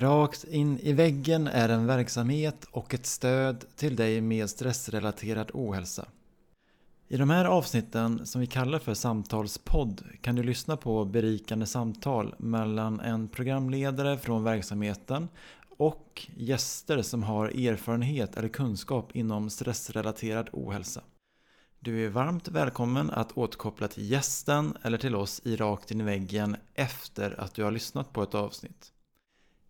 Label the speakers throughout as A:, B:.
A: Rakt in i väggen är en verksamhet och ett stöd till dig med stressrelaterad ohälsa. I de här avsnitten som vi kallar för samtalspodd kan du lyssna på berikande samtal mellan en programledare från verksamheten och gäster som har erfarenhet eller kunskap inom stressrelaterad ohälsa. Du är varmt välkommen att återkoppla till gästen eller till oss i Rakt in i väggen efter att du har lyssnat på ett avsnitt.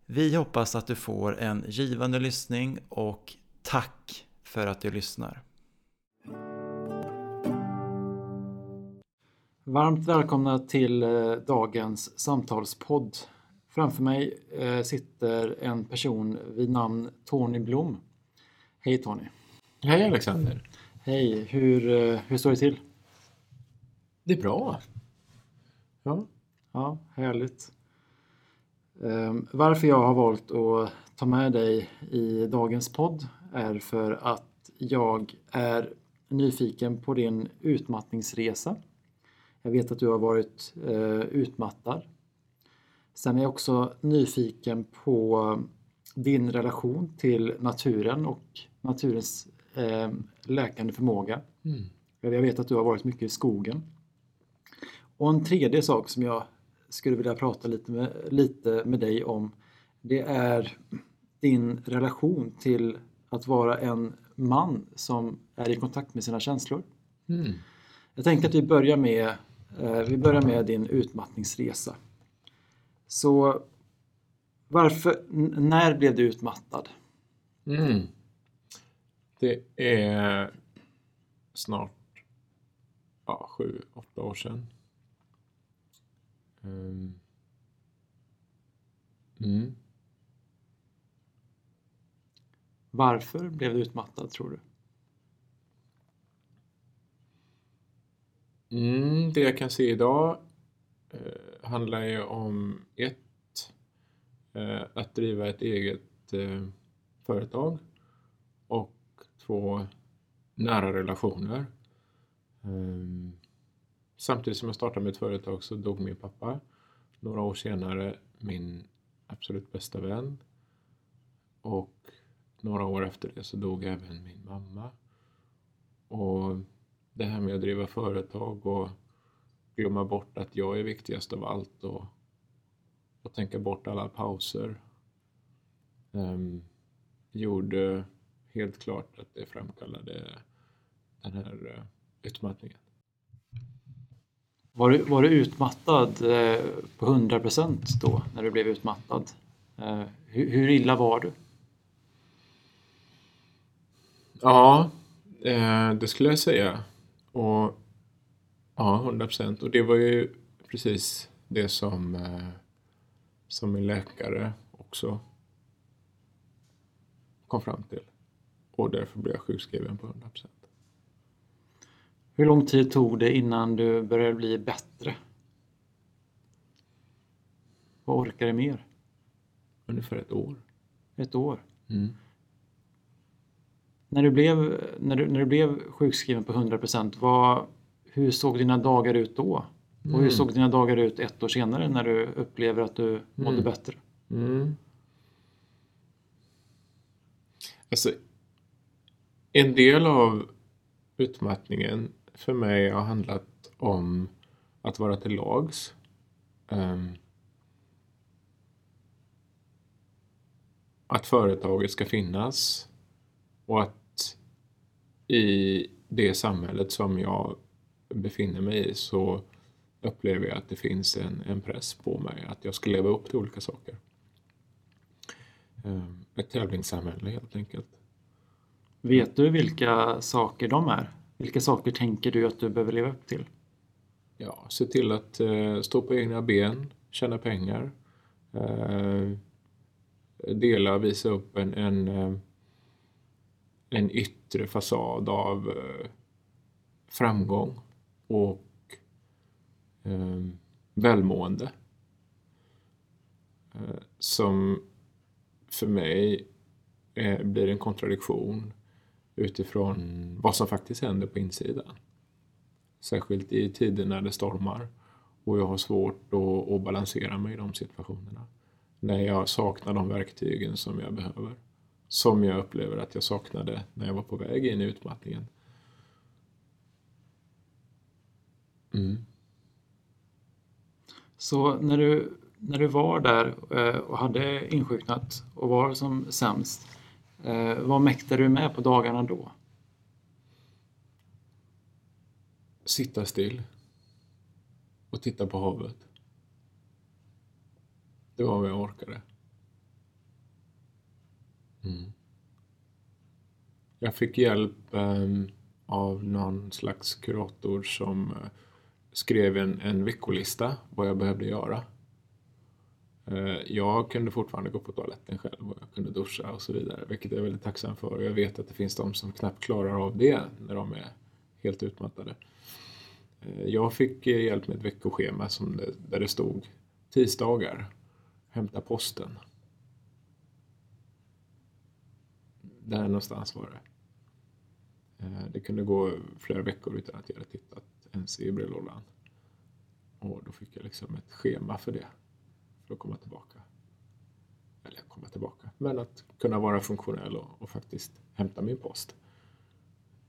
A: Vi hoppas att du får en givande lyssning och tack för att du lyssnar. Varmt välkomna till eh, dagens samtalspodd. Framför mig eh, sitter en person vid namn Tony Blom. Hej Tony!
B: Hej Alexander!
A: Hej! Hur, eh, hur står det till?
B: Det är bra.
A: Ja, ja härligt. Ehm, varför jag har valt att ta med dig i dagens podd är för att jag är nyfiken på din utmattningsresa. Jag vet att du har varit eh, utmattad. Sen är jag också nyfiken på din relation till naturen och naturens eh, läkande förmåga. Mm. Jag vet att du har varit mycket i skogen. Och en tredje sak som jag skulle vilja prata lite med, lite med dig om det är din relation till att vara en man som är i kontakt med sina känslor. Mm. Jag tänkte att vi börjar med, eh, vi börjar med din utmattningsresa. Så varför, när blev du utmattad? Mm.
B: Det är snart ja, sju, åtta år sedan. Um.
A: Mm. Varför blev du utmattad tror du?
B: Mm, det jag kan se idag eh, handlar ju om ett, eh, att driva ett eget eh, företag och två, nära relationer. Um, Samtidigt som jag startade mitt företag så dog min pappa. Några år senare min absolut bästa vän. Och några år efter det så dog även min mamma. Och det här med att driva företag och glömma bort att jag är viktigast av allt och, och tänka bort alla pauser um, gjorde helt klart att det framkallade den här eh, utmattningen.
A: Var du, var du utmattad eh, på 100 procent då, när du blev utmattad? Eh, hur, hur illa var du?
B: Ja, eh, det skulle jag säga. Och, ja, 100 procent. Och det var ju precis det som, som min läkare också kom fram till. Och därför blev jag sjukskriven på 100 procent.
A: Hur lång tid tog det innan du började bli bättre? Vad orkar du mer?
B: Ungefär ett år.
A: Ett år? Mm. När, du blev, när, du, när du blev sjukskriven på 100 procent, hur såg dina dagar ut då? Mm. Och hur mm. såg dina dagar ut ett år senare när du upplever att du mådde mm. bättre? Mm.
B: Alltså, en del av utmattningen för mig har handlat om att vara till lags. Um, att företaget ska finnas och att i det samhället som jag befinner mig i så upplever jag att det finns en, en press på mig att jag ska leva upp till olika saker. Um, ett tävlingssamhälle helt enkelt.
A: Vet du vilka saker de är? Vilka saker tänker du att du behöver leva upp till?
B: Ja, se till att eh, stå på egna ben, tjäna pengar, eh, dela och visa upp en, en, eh, en yttre fasad av eh, framgång och eh, välmående. Eh, som för mig eh, blir en kontradiktion utifrån vad som faktiskt händer på insidan. Särskilt i tider när det stormar och jag har svårt att, att balansera mig i de situationerna. när jag saknar de verktygen som jag behöver. Som jag upplever att jag saknade när jag var på väg in i utmattningen. Mm.
A: Så när du, när du var där eh, och hade insjuknat och var som sämst, Eh, vad mäktade du med på dagarna då?
B: Sitta still och titta på havet. Det var vad jag orkade. Mm. Jag fick hjälp eh, av någon slags kurator som eh, skrev en, en veckolista vad jag behövde göra. Eh, jag kunde fortfarande gå på toaletten själv och jag kunde duscha och så vidare, vilket jag är väldigt tacksam för. Jag vet att det finns de som knappt klarar av det när de är helt utmattade. Eh, jag fick eh, hjälp med ett veckoschema som det, där det stod tisdagar, hämta posten. Där någonstans var det. Det kunde gå flera veckor utan att jag hade tittat ens i brevlådan. Och då fick jag liksom ett schema för det. För att komma tillbaka. Eller komma tillbaka, men att kunna vara funktionell och, och faktiskt hämta min post.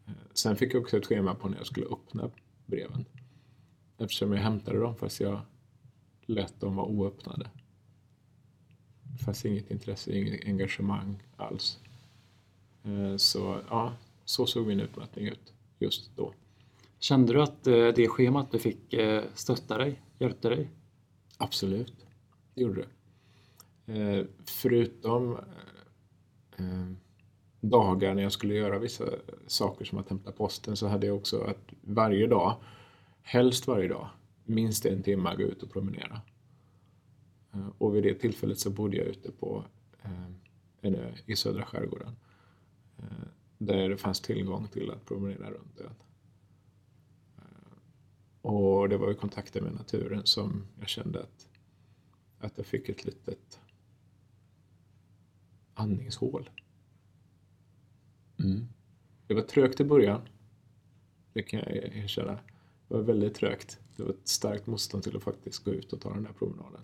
B: Eh, sen fick jag också ett schema på när jag skulle öppna breven. Eftersom jag hämtade dem fast jag lät dem vara oöppnade. Det fanns inget intresse, inget engagemang alls. Eh, så ja, så såg min utmattning ut just då.
A: Kände du att eh, det schemat du fick eh, stötta dig, hjälpte dig?
B: Absolut, det gjorde det. Eh, förutom eh, dagar när jag skulle göra vissa saker som att hämta posten så hade jag också att varje dag, helst varje dag, minst en timme gå ut och promenera. Eh, och vid det tillfället så bodde jag ute på eh, en ö i södra skärgården där det fanns tillgång till att promenera runt ön. Och det var ju kontakten med naturen som jag kände att, att jag fick ett litet andningshål. Mm. Det var trögt i början. Det kan jag erkänna. Det var väldigt trögt. Det var ett starkt motstånd till att faktiskt gå ut och ta den där promenaden.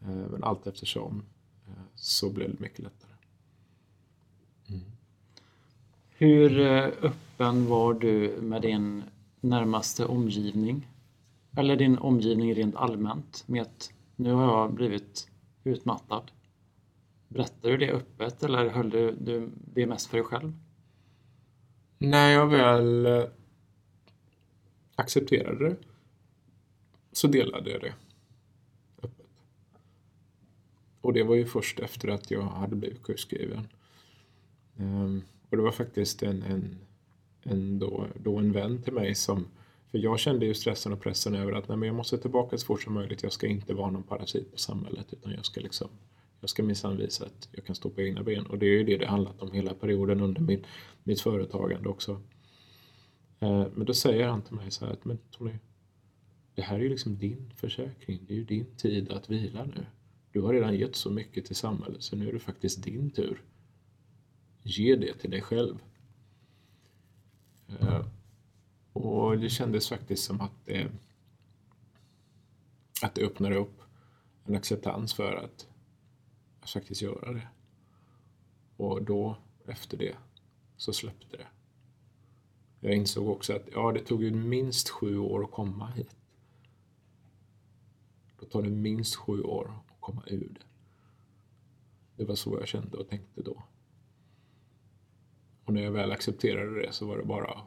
B: Eh, men allt eftersom eh, så blev det mycket lättare.
A: Mm. Hur eh, öppen var du med din närmaste omgivning eller din omgivning rent allmänt med att nu har jag blivit utmattad. Berättade du det öppet eller höll du det mest för dig själv?
B: När jag väl eh, accepterade det så delade jag det öppet. Och det var ju först efter att jag hade blivit sjukskriven. Ehm, och det var faktiskt en, en en, då, då en vän till mig som för jag kände ju stressen och pressen över att nej, men jag måste tillbaka så fort som möjligt. Jag ska inte vara någon parasit på samhället utan jag ska liksom jag ska minsann visa att jag kan stå på egna ben. Och det är ju det det handlat om hela perioden under min, mitt företagande också. Eh, men då säger han till mig så här att men Tony, det här är ju liksom din försäkring. Det är ju din tid att vila nu. Du har redan gett så mycket till samhället så nu är det faktiskt din tur. Ge det till dig själv. Eh, och det kändes faktiskt som att det, att det öppnade upp en acceptans för att, att faktiskt göra det. Och då, efter det, så släppte det. Jag insåg också att ja, det tog ju minst sju år att komma hit. Då tar det minst sju år att komma ur det. Det var så jag kände och tänkte då. Och när jag väl accepterade det så var det bara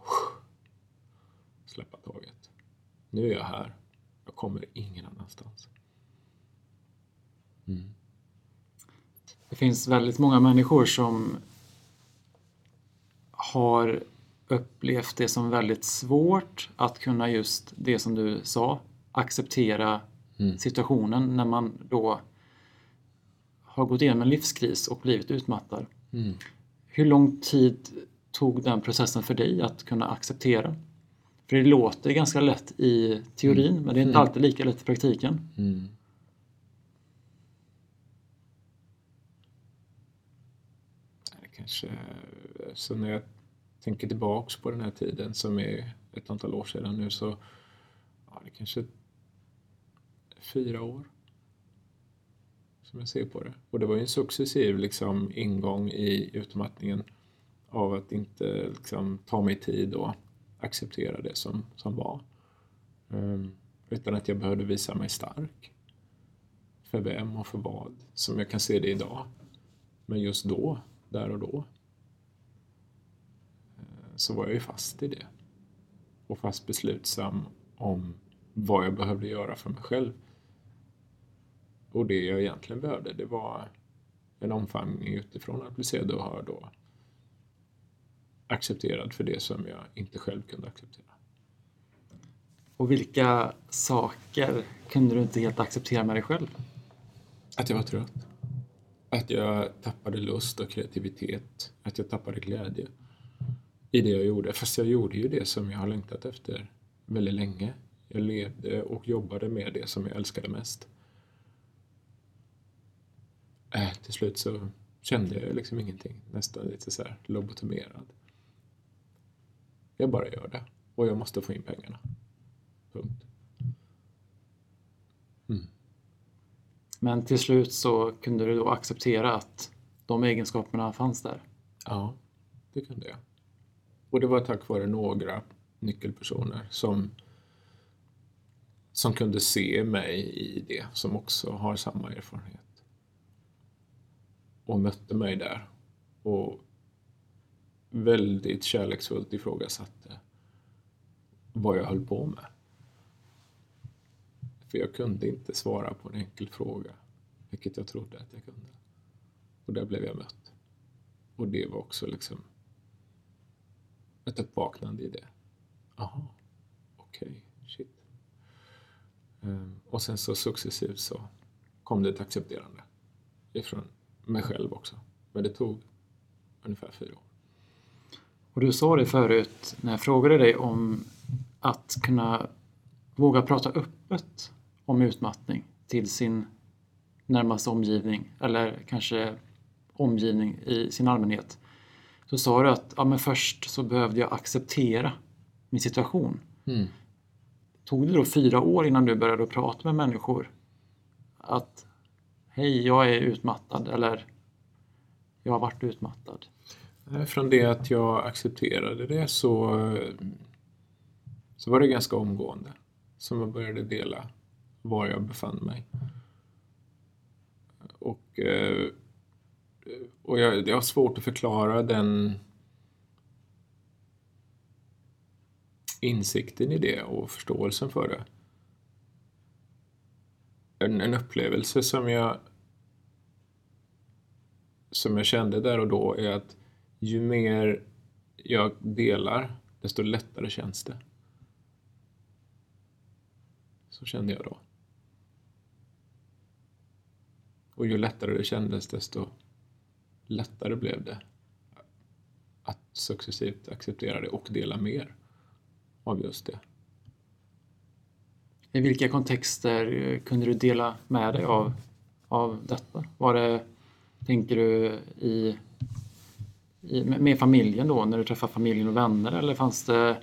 B: släppa taget. Nu är jag här. Jag kommer ingen annanstans.
A: Mm. Det finns väldigt många människor som har upplevt det som väldigt svårt att kunna just det som du sa, acceptera mm. situationen när man då har gått igenom en livskris och blivit utmattad. Mm. Hur lång tid tog den processen för dig att kunna acceptera? För det låter ganska lätt i teorin mm. men det är inte mm. alltid lika lätt i praktiken. Mm.
B: kanske, så när jag tänker tillbaks på den här tiden som är ett antal år sedan nu så ja, det kanske fyra år. som jag ser på det. Och det var ju en successiv liksom, ingång i utmattningen av att inte liksom, ta mig tid och acceptera det som, som var. Um, utan att jag behövde visa mig stark. För vem och för vad, som jag kan se det idag. Men just då, där och då, eh, så var jag ju fast i det. Och fast beslutsam om vad jag behövde göra för mig själv. Och det jag egentligen behövde, det var en omfamning utifrån att bli sedd och hörd och accepterad för det som jag inte själv kunde acceptera.
A: Och vilka saker kunde du inte helt acceptera med dig själv?
B: Att jag var trött. Att jag tappade lust och kreativitet. Att jag tappade glädje i det jag gjorde. Fast jag gjorde ju det som jag har längtat efter väldigt länge. Jag levde och jobbade med det som jag älskade mest. Äh, till slut så kände jag liksom ingenting. Nästan lite så här lobotomerad. Jag bara gör det. Och jag måste få in pengarna. Punkt.
A: Mm. Men till slut så kunde du då acceptera att de egenskaperna fanns där?
B: Ja, det kunde jag. Och det var tack vare några nyckelpersoner som, som kunde se mig i det, som också har samma erfarenhet. Och mötte mig där. Och väldigt kärleksfullt ifrågasatte vad jag höll på med. För jag kunde inte svara på en enkel fråga, vilket jag trodde att jag kunde. Och där blev jag mött. Och det var också liksom ett uppvaknande i det. Aha, okej, okay, shit. Ehm, och sen så successivt så kom det ett accepterande ifrån mig själv också. Men det tog ungefär fyra år.
A: Och du sa det förut när jag frågade dig om att kunna våga prata öppet om utmattning till sin närmaste omgivning eller kanske omgivning i sin allmänhet. Så sa du att ja, men först så behövde jag acceptera min situation. Mm. Tog det då fyra år innan du började prata med människor? Att hej, jag är utmattad eller jag har varit utmattad.
B: Eh, från det att jag accepterade det så, eh, så var det ganska omgående som jag började dela var jag befann mig. Och, eh, och jag, jag har svårt att förklara den insikten i det och förståelsen för det. En, en upplevelse som jag som jag kände där och då är att ju mer jag delar, desto lättare känns det. Så kände jag då. Och ju lättare det kändes, desto lättare blev det att successivt acceptera det och dela mer av just det.
A: I vilka kontexter kunde du dela med dig av, av detta? Var det, tänker du, i med familjen då, när du träffar familjen och vänner eller fanns det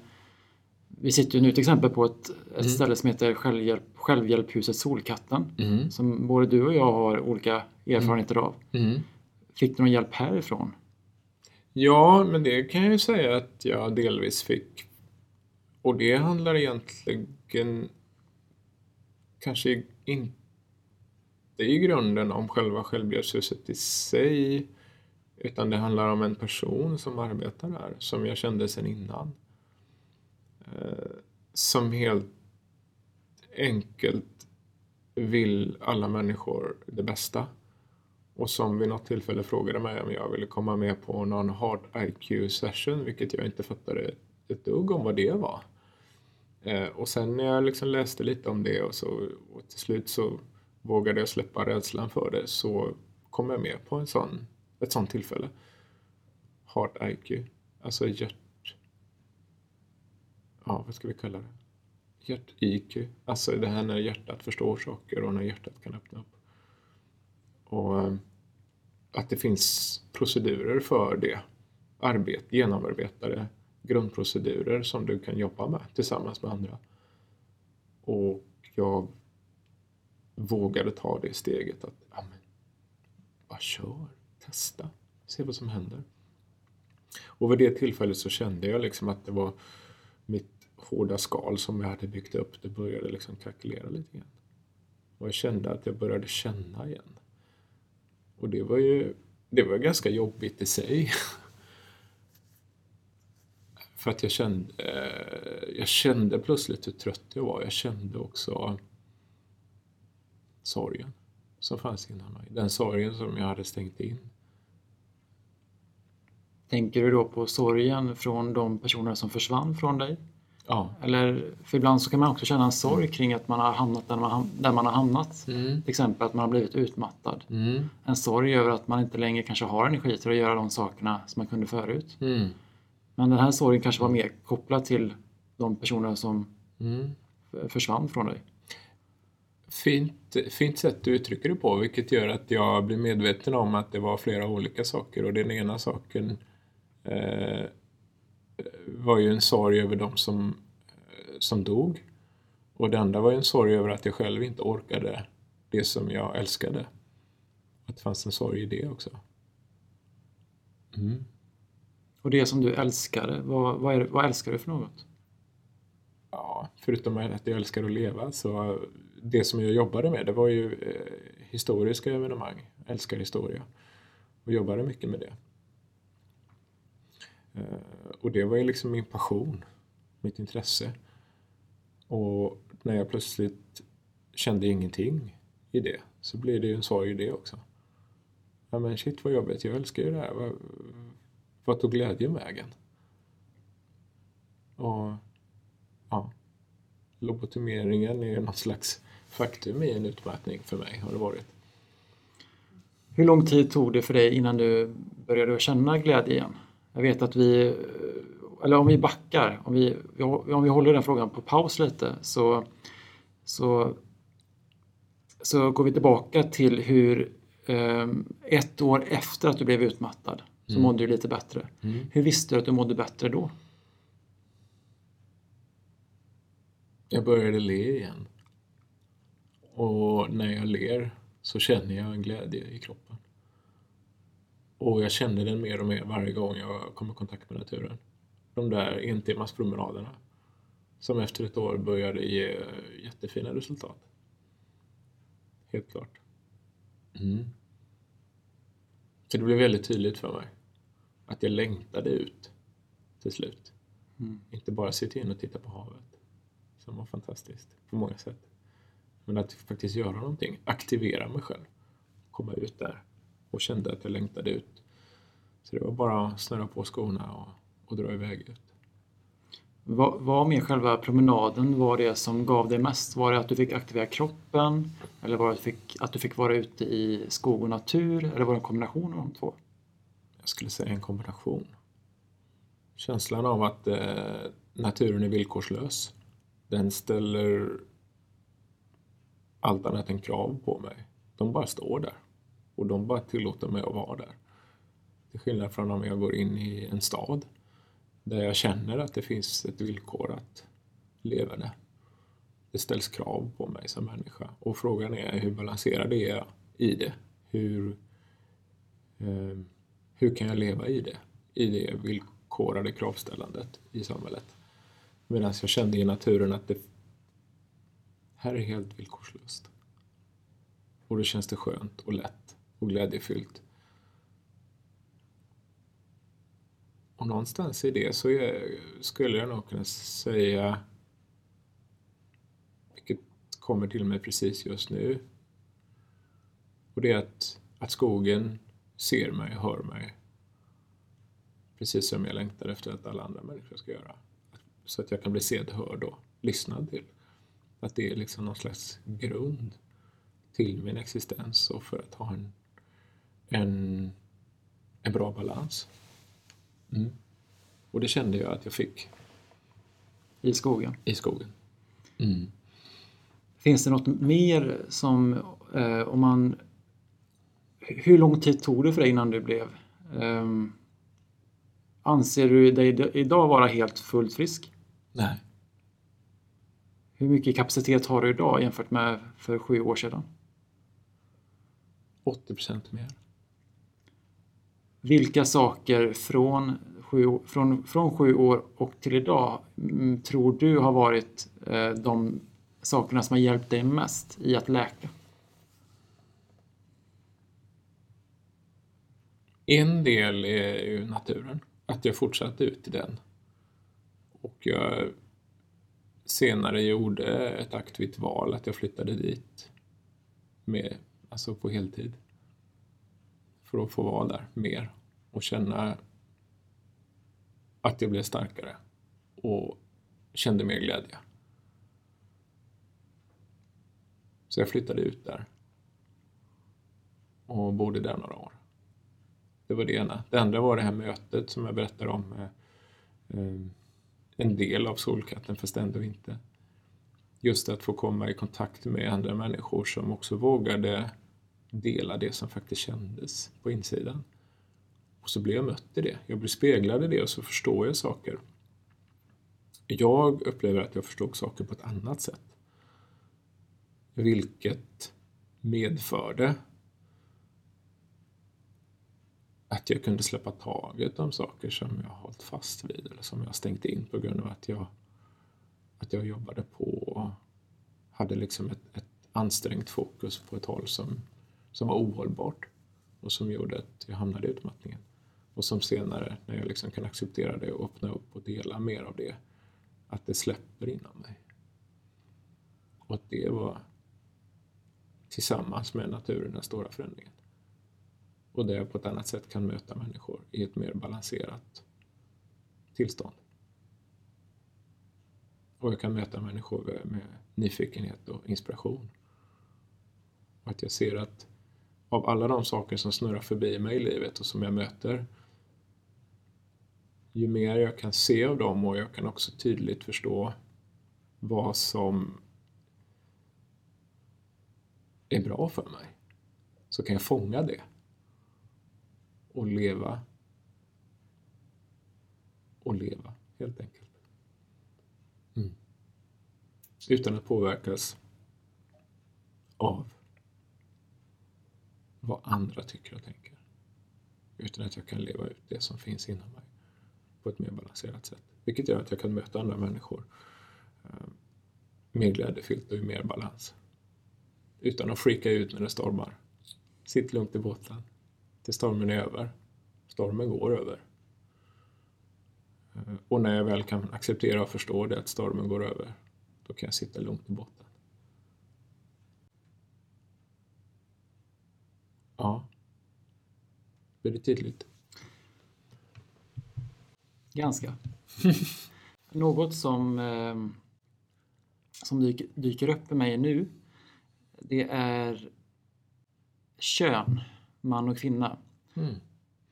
A: vi sitter ju nu till exempel på ett, ett mm. ställe som heter Självhjälp, Självhjälphuset Solkatten mm. som både du och jag har olika erfarenheter av. Mm. Fick du någon hjälp härifrån?
B: Ja, men det kan jag ju säga att jag delvis fick. Och det handlar egentligen kanske inte i grunden om själva självhjälpshuset i sig utan det handlar om en person som arbetar där, som jag kände sedan innan. Eh, som helt enkelt vill alla människor det bästa. Och som vid något tillfälle frågade mig om jag ville komma med på någon hard IQ session, vilket jag inte fattade ett dugg om vad det var. Eh, och sen när jag liksom läste lite om det och, så, och till slut så vågade jag släppa rädslan för det så kom jag med på en sån ett sånt tillfälle. Heart IQ, alltså hjärt... Ja, vad ska vi kalla det? Hjärt-IQ, alltså det här när hjärtat förstår saker och när hjärtat kan öppna upp. Och eh, att det finns procedurer för det. Arbet, genomarbetade grundprocedurer som du kan jobba med tillsammans med andra. Och jag vågade ta det steget att bara kör, testa, se vad som händer. Och vid det tillfället så kände jag liksom att det var mitt hårda skal som jag hade byggt upp, det började liksom krackelera lite grann. Och jag kände att jag började känna igen. Och det var ju det var ganska jobbigt i sig. För att jag kände, eh, jag kände plötsligt hur trött jag var. Jag kände också sorgen som fanns inom mig. Den sorgen som jag hade stängt in.
A: Tänker du då på sorgen från de personer som försvann från dig?
B: Ja.
A: Eller, för ibland så kan man också känna en sorg kring att man har hamnat där man, där man har hamnat.
B: Mm.
A: Till exempel att man har blivit utmattad.
B: Mm.
A: En sorg över att man inte längre kanske har energi till att göra de sakerna som man kunde förut.
B: Mm.
A: Men den här sorgen kanske var mer kopplad till de personer som
B: Mm.
A: försvann från dig.
B: Fint, fint sätt du uttrycker det på, vilket gör att jag blir medveten om att det var flera olika saker. Och den ena saken eh, var ju en sorg över de som, som dog. Och det andra var ju en sorg över att jag själv inte orkade det som jag älskade. Att det fanns en sorg i det också. Mm.
A: Och det som du älskade, vad, vad, är, vad älskar du för något?
B: Ja, förutom att jag älskar att leva så det som jag jobbade med det var ju eh, historiska evenemang. Jag älskar historia och jobbade mycket med det. Eh, och det var ju liksom min passion, mitt intresse. Och när jag plötsligt kände ingenting i det så blir det ju en sorg i det också. Ja men shit vad jobbigt, jag älskar ju det här. Vad, vad tog glädjen vägen? Och ja, lobotomeringen är ju någon slags faktum i en utmattning för mig, har det varit.
A: Hur lång tid tog det för dig innan du började känna glädje igen? Jag vet att vi, eller om vi backar, om vi, om vi håller den frågan på paus lite så, så, så går vi tillbaka till hur eh, ett år efter att du blev utmattad så
B: Mm.
A: mådde du lite bättre.
B: Mm.
A: Hur visste du att du mådde bättre då?
B: Jag började le igen. Och när jag ler så känner jag en glädje i kroppen. Och jag känner den mer och mer varje gång jag kommer i kontakt med naturen. De där entimmarspromenaderna som efter ett år började ge jättefina resultat. Helt klart. Mm. Så det blev väldigt tydligt för mig att jag längtade ut till slut.
A: Mm.
B: Inte bara sitta in och titta på havet som var fantastiskt på många sätt. Men att faktiskt göra någonting, aktivera mig själv, komma ut där och kände att jag längtade ut. Så det var bara att snöra på skorna och, och dra iväg ut.
A: Vad, vad med själva promenaden var det som gav dig mest? Var det att du fick aktivera kroppen? Eller var det att du fick, att du fick vara ute i skog och natur? Eller var det en kombination av de två?
B: Jag skulle säga en kombination. Känslan av att eh, naturen är villkorslös, den ställer allt annat än krav på mig. De bara står där och de bara tillåter mig att vara där. Till skillnad från om jag går in i en stad där jag känner att det finns ett villkorat levande. Det ställs krav på mig som människa och frågan är hur balanserad är jag i det? Hur, eh, hur kan jag leva i det? I det villkorade kravställandet i samhället. Medan jag kände i naturen att det här är helt villkorslöst. Och då känns det skönt och lätt och glädjefyllt. Och någonstans i det så är, skulle jag nog kunna säga, vilket kommer till mig precis just nu, och det är att, att skogen ser mig hör mig precis som jag längtar efter att alla andra människor ska göra. Så att jag kan bli sedd, hörd och lyssnad till. Att det är liksom någon slags grund till min existens och för att ha en, en, en bra balans. Mm. Och det kände jag att jag fick
A: I skogen?
B: i skogen. Mm.
A: Finns det något mer som, eh, om man... Hur lång tid tog det för dig innan du blev... ehm, anser du dig idag vara helt fullt frisk?
B: Nej.
A: Hur mycket kapacitet har du idag jämfört med för sju år sedan?
B: 80 procent mer.
A: vilka saker från sju, från, från sju år och till idag mm, tror du har varit eh, de sakerna som har hjälpt dig mest i att läka?
B: En del är ju naturen, att jag fortsatte ut i den. Och jag senare gjorde ett aktivt val att jag flyttade dit med, alltså på heltid. För att få vara där mer och känna att jag blev starkare och kände mer glädje. Så jag flyttade ut där och bodde där några år. Det var det ena. Det andra var det här mötet som jag berättade om. Eh, en del av Solkatten, fast ändå inte. Just att få komma i kontakt med andra människor som också vågade dela det som faktiskt kändes på insidan. Och så blev jag mött i det. Jag blev speglad i det och så förstår jag saker. Jag upplever att jag förstod saker på ett annat sätt. Vilket medförde att jag kunde släppa taget om saker som jag har hållit fast vid eller som jag har stängt in på grund av att jag, att jag jobbade på och hade liksom ett, ett ansträngt fokus på ett håll som, som var ohållbart och som gjorde att jag hamnade i utmattningen. Och som senare, när jag liksom kan acceptera det och öppna upp och dela mer av det, att det släpper inom mig. Och att det var tillsammans med naturen den stora förändringen. Och där jag på ett annat sätt kan möta människor i ett mer balanserat tillstånd. Och jag kan möta människor med nyfikenhet och inspiration. Och att jag ser att av alla de saker som snurrar förbi mig i livet och som jag möter ju mer jag kan se av dem och jag kan också tydligt förstå vad som är bra för mig, så kan jag fånga det och leva och leva, helt enkelt. Mm. Utan att påverkas av vad andra tycker och tänker. Utan att jag kan leva ut det som finns inom mig på ett mer balanserat sätt. Vilket gör att jag kan möta andra människor ehm, mer glädjefyllt och i mer balans. Utan att freaka ut när det stormar. Sitt lugnt i båten till stormen är över. Stormen går över. Eh, och när jag väl kan acceptera och förstå det, att stormen går över, då kan jag sitta lugnt i botten. Ja. Blir det tydligt?
A: Ganska. Något som, ehm, som dyker, dyker upp i mig nu, det är kön, man och kvinna. Mm.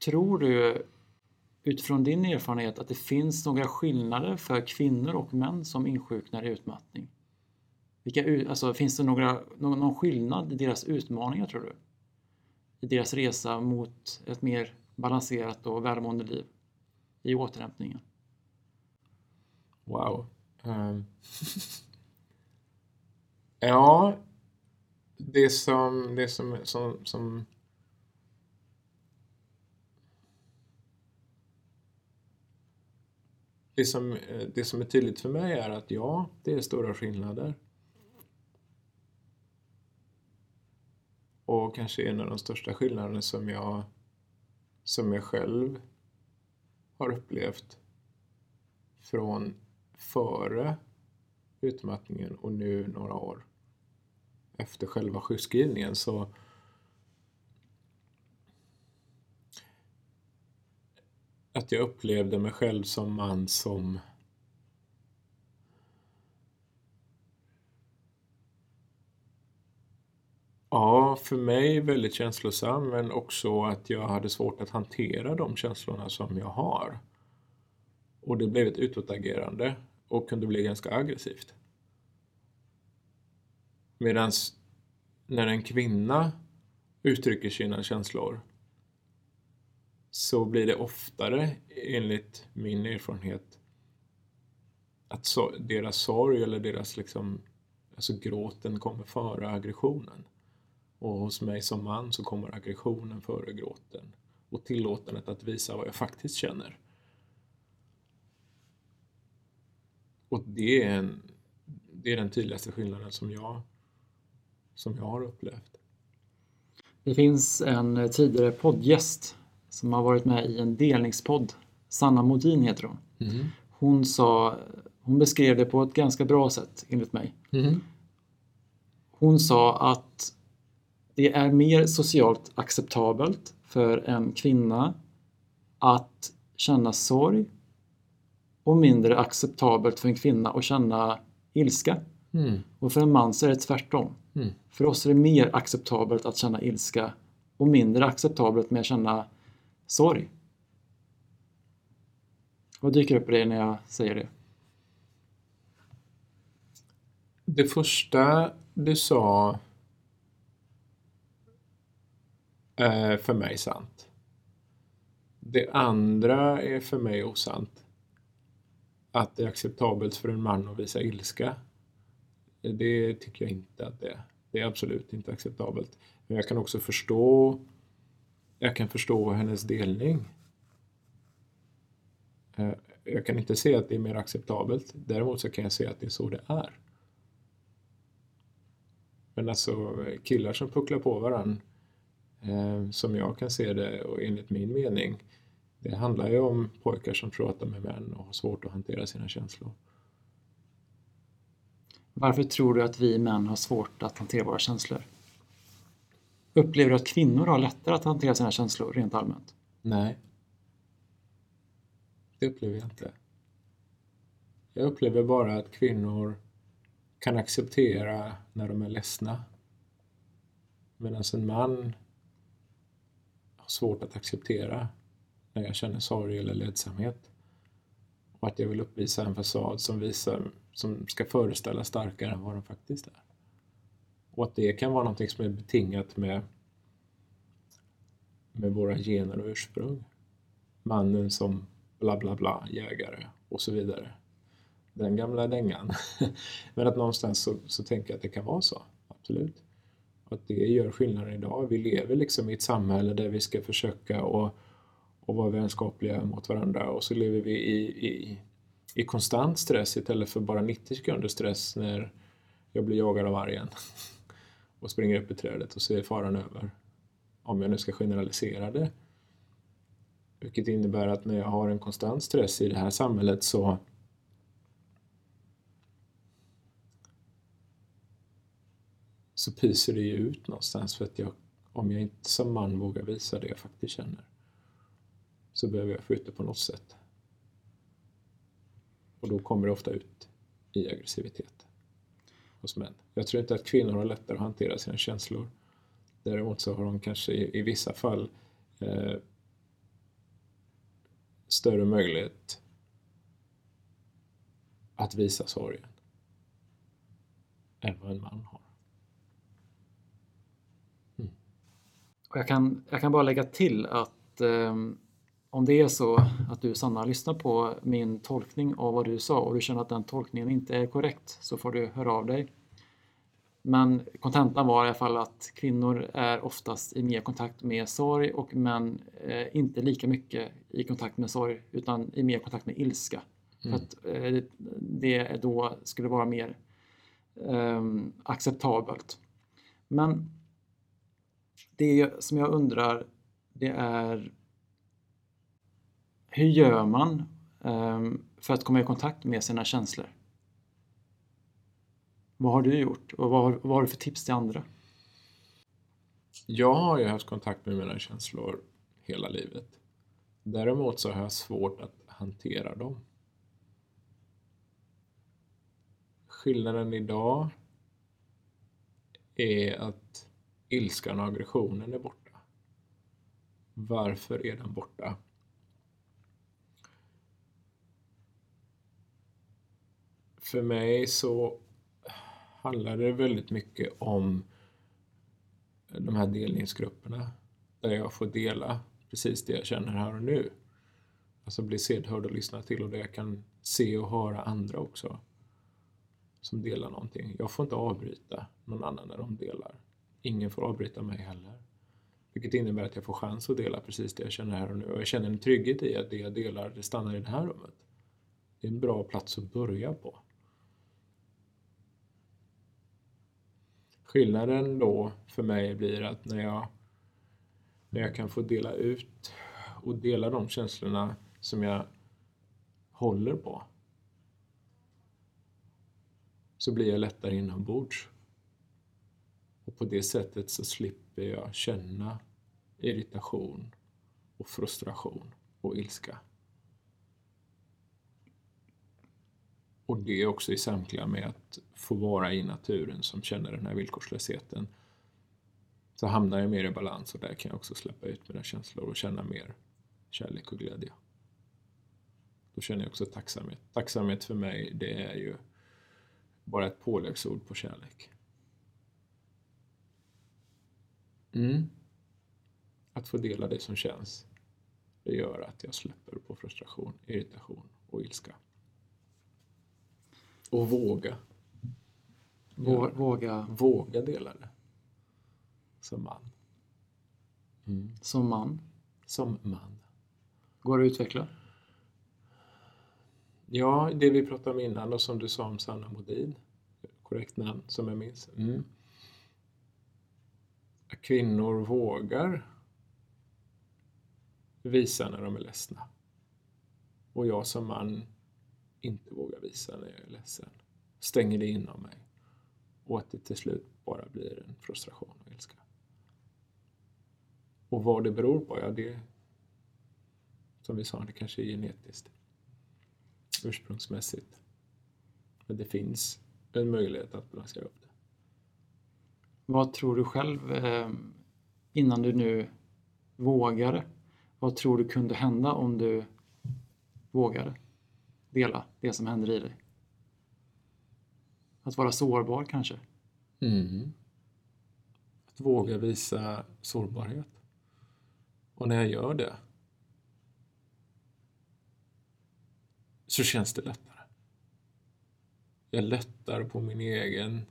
A: Tror du utifrån din erfarenhet att det finns några skillnader för kvinnor och män som insjuknar i utmattning? Vilka, alltså, finns det några, någon, någon skillnad i deras utmaningar tror du? I deras resa mot ett mer balanserat och välmående liv? i återhämtningen?
B: Wow. Um. ja, det som, det som, som, som det som, eh, det som är tydligt för mig är att ja, det är stora skillnader. Och kanske en av de största skillnaderna som jag, som jag själv har upplevt från före utmattningen och nu några år efter själva sjukskrivningen så att jag upplevde mig själv som man som Ja, för mig väldigt känslosam men också att jag hade svårt att hantera de känslorna som jag har. Och det blev ett utåtagerande och kunde bli ganska aggressivt. Medan när en kvinna uttrycker sina känslor så blir det oftare, enligt min erfarenhet, att so deras sorg eller deras liksom, alltså gråten kommer före aggressionen. Och hos mig som man så kommer aggressionen före gråten. och tillåtandet att visa vad jag faktiskt känner. Och det är, en, det är den tydligaste skillnaden som jag, som jag har upplevt.
A: Det finns en tidigare poddgäst som har varit med i en delningspodd. Sanna Modin heter hon.
B: Mm.
A: Hon, sa, hon beskrev det på ett ganska bra sätt enligt mig.
B: Mm.
A: Hon sa att det är mer socialt acceptabelt för en kvinna att känna sorg och mindre acceptabelt för en kvinna att känna ilska.
B: Mm.
A: Och för en man så är det tvärtom.
B: Mm.
A: För oss är det mer acceptabelt att känna ilska och mindre acceptabelt med att känna sorg. Vad dyker upp i dig när jag säger det?
B: Det första du sa är för mig sant. Det andra är för mig osant. Att det är acceptabelt för en man att visa ilska. Det tycker jag inte att det är. Det är absolut inte acceptabelt. Men jag kan också förstå jag kan förstå hennes delning. Eh, jag kan inte se att det är mer acceptabelt. Däremot så kan jag se att det är så det är. Men alltså killar som pucklar på varandra, eh, som jag kan se det och enligt min mening, det handlar ju om pojkar som tror att de är män och har svårt att hantera sina känslor.
A: Varför tror du att vi män har svårt att hantera våra känslor? Upplever du att kvinnor har lättare att hantera sina känslor rent allmänt?
B: Nej. Det upplever jag inte. Jag upplever bara att kvinnor kan acceptera när de är ledsna. Medan en man har svårt att acceptera när jag känner sorg eller ledsamhet. Och att jag vill uppvisa en fasad som, visar, som ska föreställa starkare än vad den faktiskt är. Och att det kan vara någonting som är betingat med, med våra gener och ursprung. Mannen som bla bla bla, jägare och så vidare. Den gamla dängan. Men att någonstans så, så tänker jag att det kan vara så, absolut. Och att det gör skillnaden idag. Vi lever liksom i ett samhälle där vi ska försöka att och vara vänskapliga mot varandra och så lever vi i, i, i konstant stress istället för bara 90 sekunder stress när jag blir jagad av vargen och springer upp i trädet och ser faran över. Om jag nu ska generalisera det. Vilket innebär att när jag har en konstant stress i det här samhället så så pyser det ju ut någonstans för att jag, om jag inte som man vågar visa det jag faktiskt känner så behöver jag få ut det på något sätt. Och då kommer det ofta ut i aggressivitet hos män. Jag tror inte att kvinnor har lättare att hantera sina känslor. Däremot så har de kanske i, i vissa fall eh, större möjlighet att visa sorgen än vad en man har.
A: Mm. Jag, kan, jag kan bara lägga till att eh, om det är så att du Sanna lyssnar på min tolkning av vad du sa och du känner att den tolkningen inte är korrekt så får du höra av dig. Men kontentan var i alla fall att kvinnor är oftast i mer kontakt med sorg och män eh, inte lika mycket i kontakt med sorg utan i mer kontakt med ilska. Mm. För att eh, det då skulle vara mer eh, acceptabelt. Men det som jag undrar det är hur gör man ehm, för att komma i kontakt med sina känslor? Vad har du gjort och vad har, vad har du för tips till andra?
B: Jag har ju haft kontakt med mina känslor hela livet. Däremot så har jag svårt att hantera dem. Skillnaden idag är att ilskan och aggressionen är borta. Varför är den borta? För mig så handlar det väldigt mycket om de här delningsgrupperna där jag får dela precis det jag känner här och nu. Alltså bli sedd, hörd och lyssnad till och där jag kan se och höra andra också som delar någonting. Jag får inte avbryta någon annan när de delar. Ingen får avbryta mig heller. Vilket innebär att jag får chans att dela precis det jag känner här och nu. Och jag känner en trygghet i att det jag delar, det stannar i det här rummet. Det är en bra plats att börja på. Skillnaden då för mig blir att när jag, när jag kan få dela ut och dela de känslorna som jag håller på så blir jag lättare inombords. Och på det sättet så slipper jag känna irritation och frustration och ilska. Och det är också i samklang med att få vara i naturen som känner den här villkorslösheten. Så hamnar jag mer i balans och där kan jag också släppa ut mina känslor och känna mer kärlek och glädje. Då känner jag också tacksamhet. Tacksamhet för mig, det är ju bara ett påläggsord på kärlek. Mm. Att få dela det som känns, det gör att jag släpper på frustration, irritation och ilska. Och våga.
A: Vå, våga.
B: Våga dela det. Som man.
A: Mm. Som man.
B: Som man.
A: Går det att utveckla?
B: Ja, det vi pratade om innan och som du sa om Sanna Modin. Korrekt namn som jag minns. Mm. Kvinnor vågar visa när de är ledsna. Och jag som man inte vågar visa när jag är ledsen. Stänger det inom mig. Och att det till slut bara blir en frustration och ilska. Och vad det beror på, ja det som vi sa, det kanske är genetiskt. Ursprungsmässigt. Men det finns en möjlighet att balansera upp det.
A: Vad tror du själv, eh, innan du nu vågade, vad tror du kunde hända om du vågade? Dela det som händer i dig. Att vara sårbar kanske.
B: Mm. Att våga visa sårbarhet. Och när jag gör det så känns det lättare. Jag lättar på min egen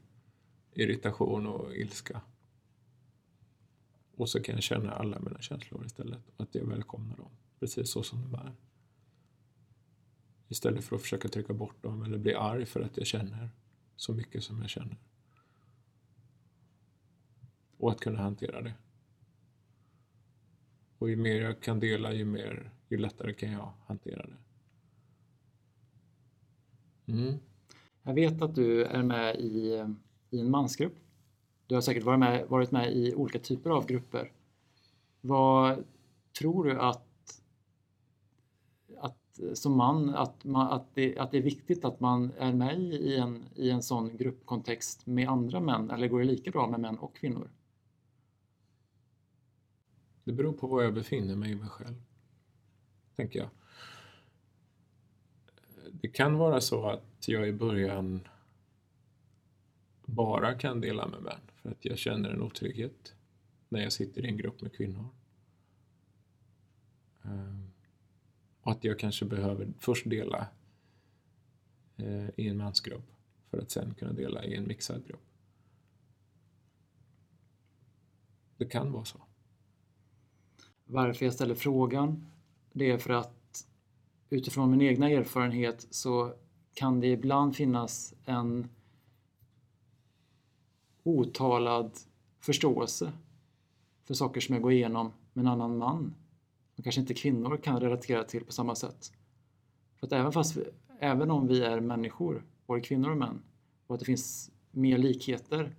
B: irritation och ilska. Och så kan jag känna alla mina känslor istället. Att jag välkomnar dem precis så som de är. Istället för att försöka trycka bort dem eller bli arg för att jag känner så mycket som jag känner. Och att kunna hantera det. Och ju mer jag kan dela, ju, mer, ju lättare kan jag hantera det.
A: Mm. Jag vet att du är med i, i en mansgrupp. Du har säkert varit med, varit med i olika typer av grupper. Vad tror du att som man att, man, att, det, att det är viktigt att man är med i en, i en sån gruppkontext med andra män eller går det lika bra med män och kvinnor?
B: Det beror på var jag befinner mig i mig själv, tänker jag. Det kan vara så att jag i början bara kan dela med män för att jag känner en otrygghet när jag sitter i en grupp med kvinnor. Um, och att jag kanske behöver först dela eh, i en mansgrupp för att sen kunna dela i en mixad grupp. Det kan vara så.
A: Varför jag ställer frågan, det är för att utifrån min egna erfarenhet så kan det ibland finnas en otalad förståelse för saker som jag går igenom med en annan man som kanske inte kvinnor kan relatera till på samma sätt. För att även, fast vi, även om vi är människor, både kvinnor och män, och att det finns mer likheter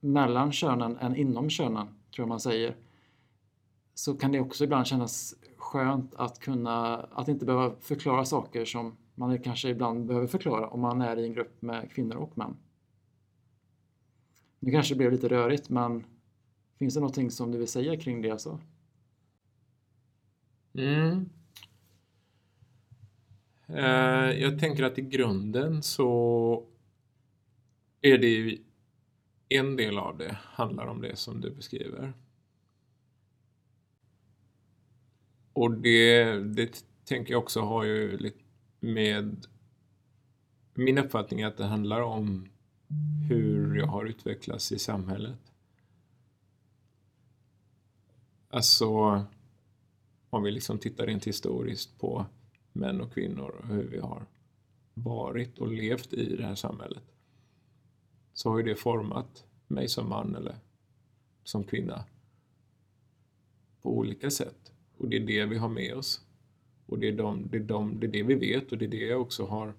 A: mellan könen än inom könen, tror jag man säger, så kan det också ibland kännas skönt att kunna, att inte behöva förklara saker som man kanske ibland behöver förklara om man är i en grupp med kvinnor och män. Nu kanske det blev lite rörigt men Finns det någonting som du vill säga kring det jag?
B: Mm. Eh, jag tänker att i grunden så är det ju en del av det handlar om det som du beskriver. Och det, det tänker jag också har ju lite med min uppfattning att det handlar om hur jag har utvecklats i samhället. Alltså, om vi liksom tittar rent historiskt på män och kvinnor och hur vi har varit och levt i det här samhället så har ju det format mig som man eller som kvinna på olika sätt. Och det är det vi har med oss. Och det är, de, det, är de, det är det vi vet och det är det jag också har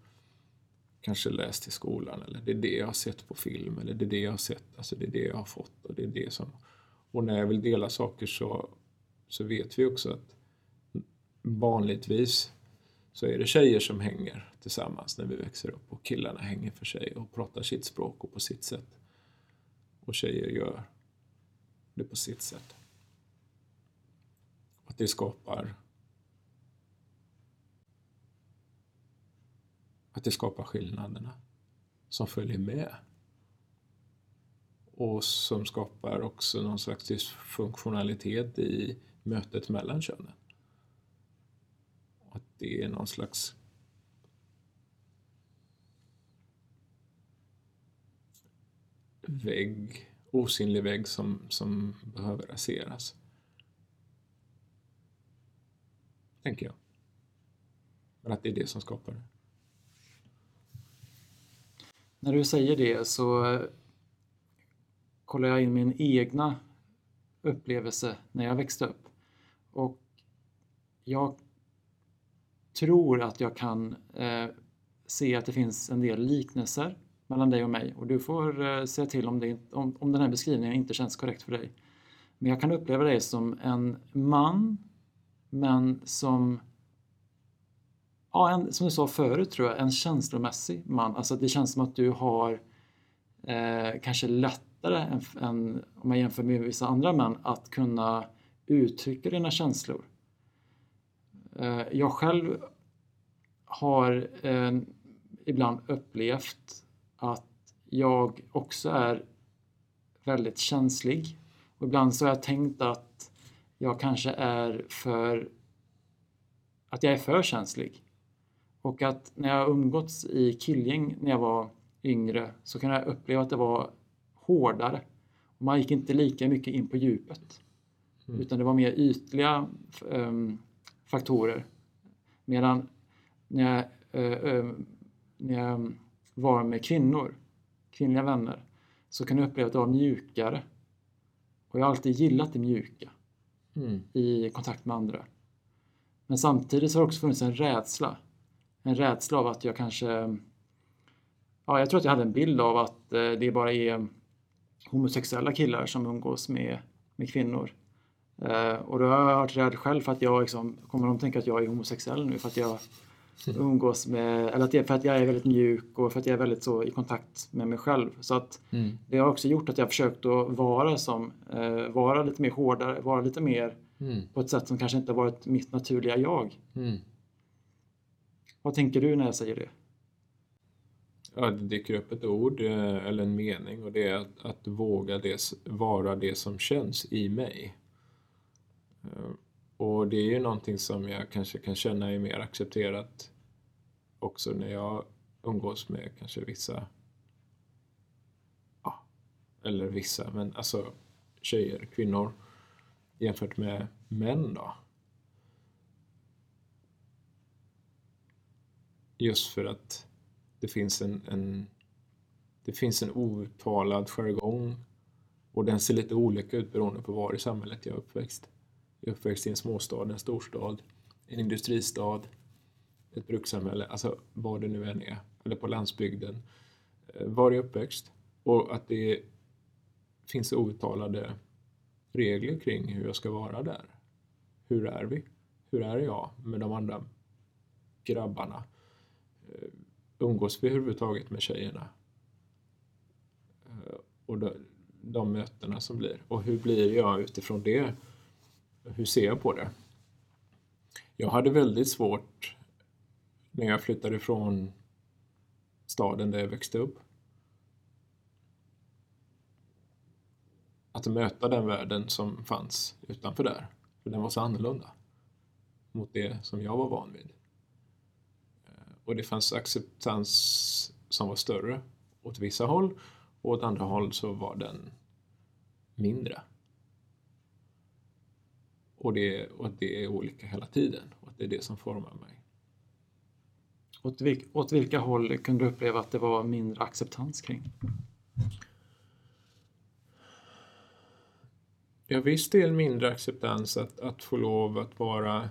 B: kanske läst i skolan eller det är det jag har sett på film eller det är det jag har sett, alltså det är det jag har fått och det är det som... Och när jag vill dela saker så, så vet vi också att vanligtvis så är det tjejer som hänger tillsammans när vi växer upp och killarna hänger för sig och pratar sitt språk och på sitt sätt. Och tjejer gör det på sitt sätt. Att det skapar att det skapar skillnaderna som följer med. Och som skapar också någon slags dysfunktionalitet i mötet mellan könen. Att det är någon slags vägg, osynlig vägg som, som behöver raseras. Tänker jag. Men att det är det som skapar det.
A: När du säger det så kollar jag in min egna upplevelse när jag växte upp. Och jag tror att jag kan eh, se att det finns en del liknelser mellan dig och mig och du får eh, säga till om, det, om, om den här beskrivningen inte känns korrekt för dig. Men jag kan uppleva dig som en man, men som Ja, en, som du sa förut tror jag, en känslomässig man. Alltså det känns som att du har eh, kanske lättare än, än, om man jämför med vissa andra män, att kunna uttrycka dina känslor. Eh, jag själv har eh, ibland upplevt att jag också är väldigt känslig. Och ibland så har jag tänkt att jag kanske är för att jag är för känslig. Och att när jag umgåtts i killgäng när jag var yngre så kan jag uppleva att det var hårdare. Man gick inte lika mycket in på djupet. Mm. Utan det var mer ytliga um, faktorer. Medan när jag, uh, uh, när jag var med kvinnor, kvinnliga vänner, så kan jag uppleva att det var mjukare. Och jag har alltid gillat det mjuka mm. i kontakt med andra. Men samtidigt så har det också funnits en rädsla en rädsla av att jag kanske... Ja, jag tror att jag hade en bild av att eh, det bara är homosexuella killar som umgås med, med kvinnor. Eh, och då har jag varit rädd själv för att jag liksom, kommer de tänka att jag är homosexuell nu för att jag umgås med, eller att jag, för att jag är väldigt mjuk och för att jag är väldigt så i kontakt med mig själv. Så att mm. det har också gjort att jag försökt att vara som, eh, vara lite mer hårdare, vara lite mer mm. på ett sätt som kanske inte varit mitt naturliga jag. Mm. Vad tänker du när jag säger det?
B: Ja, det dyker upp ett ord eh, eller en mening och det är att, att våga det, vara det som känns i mig. Eh, och det är ju någonting som jag kanske kan känna är mer accepterat också när jag umgås med kanske vissa, ja, eller vissa, men alltså tjejer, kvinnor jämfört med män då. Just för att det finns en, en, det finns en outtalad jargong och den ser lite olika ut beroende på var i samhället jag är uppväxt. Jag är uppväxt i en småstad, en storstad, en industristad, ett brukssamhälle, alltså var det nu än är, eller på landsbygden. Eh, var jag är uppväxt och att det finns outtalade regler kring hur jag ska vara där. Hur är vi? Hur är jag med de andra grabbarna? Umgås vi överhuvudtaget med tjejerna? Eh, och de, de mötena som blir. Och hur blir jag utifrån det? Hur ser jag på det? Jag hade väldigt svårt när jag flyttade ifrån staden där jag växte upp. Att möta den världen som fanns utanför där. För den var så annorlunda mot det som jag var van vid. Och det fanns acceptans som var större åt vissa håll och åt andra håll så var den mindre. Och det, och det är olika hela tiden och det är det som formar mig.
A: Åt, vilk, åt vilka håll kunde du uppleva att det var mindre acceptans kring?
B: Ja, viss del mindre acceptans att, att få lov att vara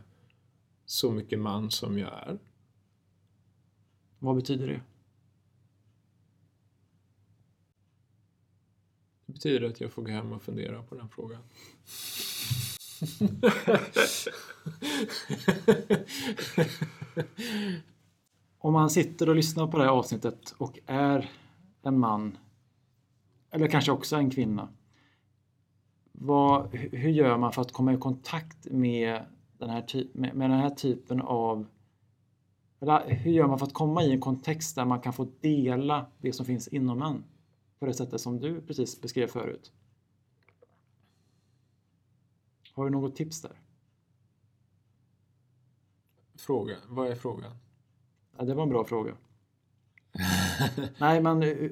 B: så mycket man som jag är.
A: Vad betyder det?
B: Det betyder att jag får gå hem och fundera på den frågan.
A: Om man sitter och lyssnar på det här avsnittet och är en man, eller kanske också en kvinna. Vad, hur gör man för att komma i kontakt med den här, ty- med, med den här typen av... Eller hur gör man för att komma i en kontext där man kan få dela det som finns inom en? På det sättet som du precis beskrev förut. Har du något tips där?
B: Fråga, vad är frågan?
A: Ja, det var en bra fråga. Nej, men eh,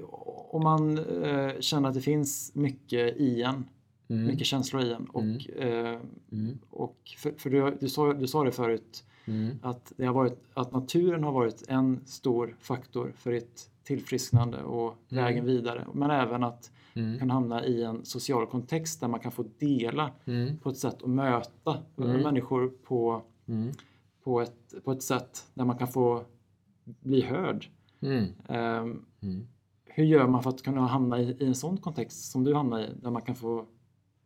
A: om man eh, känner att det finns mycket i en,
B: Mm.
A: mycket känslor i en och,
B: Mm.
A: eh,
B: Mm.
A: och för, för du, du, sa, du sa det förut
B: Mm.
A: att, det har varit, att naturen har varit en stor faktor för ditt tillfrisknande och
B: Mm.
A: vägen vidare. Men även att
B: Mm.
A: kan hamna i en social kontext där man kan få dela
B: Mm.
A: på ett sätt och möta
B: Mm.
A: människor på,
B: Mm.
A: på, ett, på ett sätt där man kan få bli hörd.
B: Mm.
A: hur gör man för att kunna hamna i, i en sån kontext som du hamnar i, där man kan få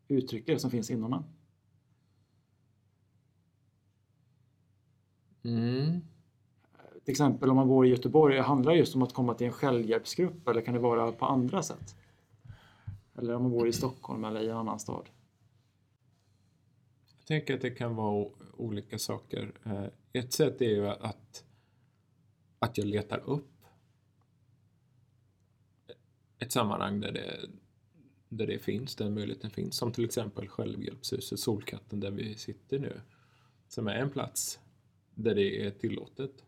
A: uttrycka det som finns inom en?
B: Mm.
A: Till exempel om man bor i Göteborg, handlar det just om att komma till en självhjälpsgrupp eller kan det vara på andra sätt? Eller om man bor i Stockholm eller i en annan stad?
B: Jag tänker att det kan vara olika saker. Eh, Ett sätt är ju att, att jag letar upp ett sammanhang där det, där det finns, där möjligheten finns. Som till exempel självhjälpshuset Solkatten där vi sitter nu. Som är en plats där det är tillåtet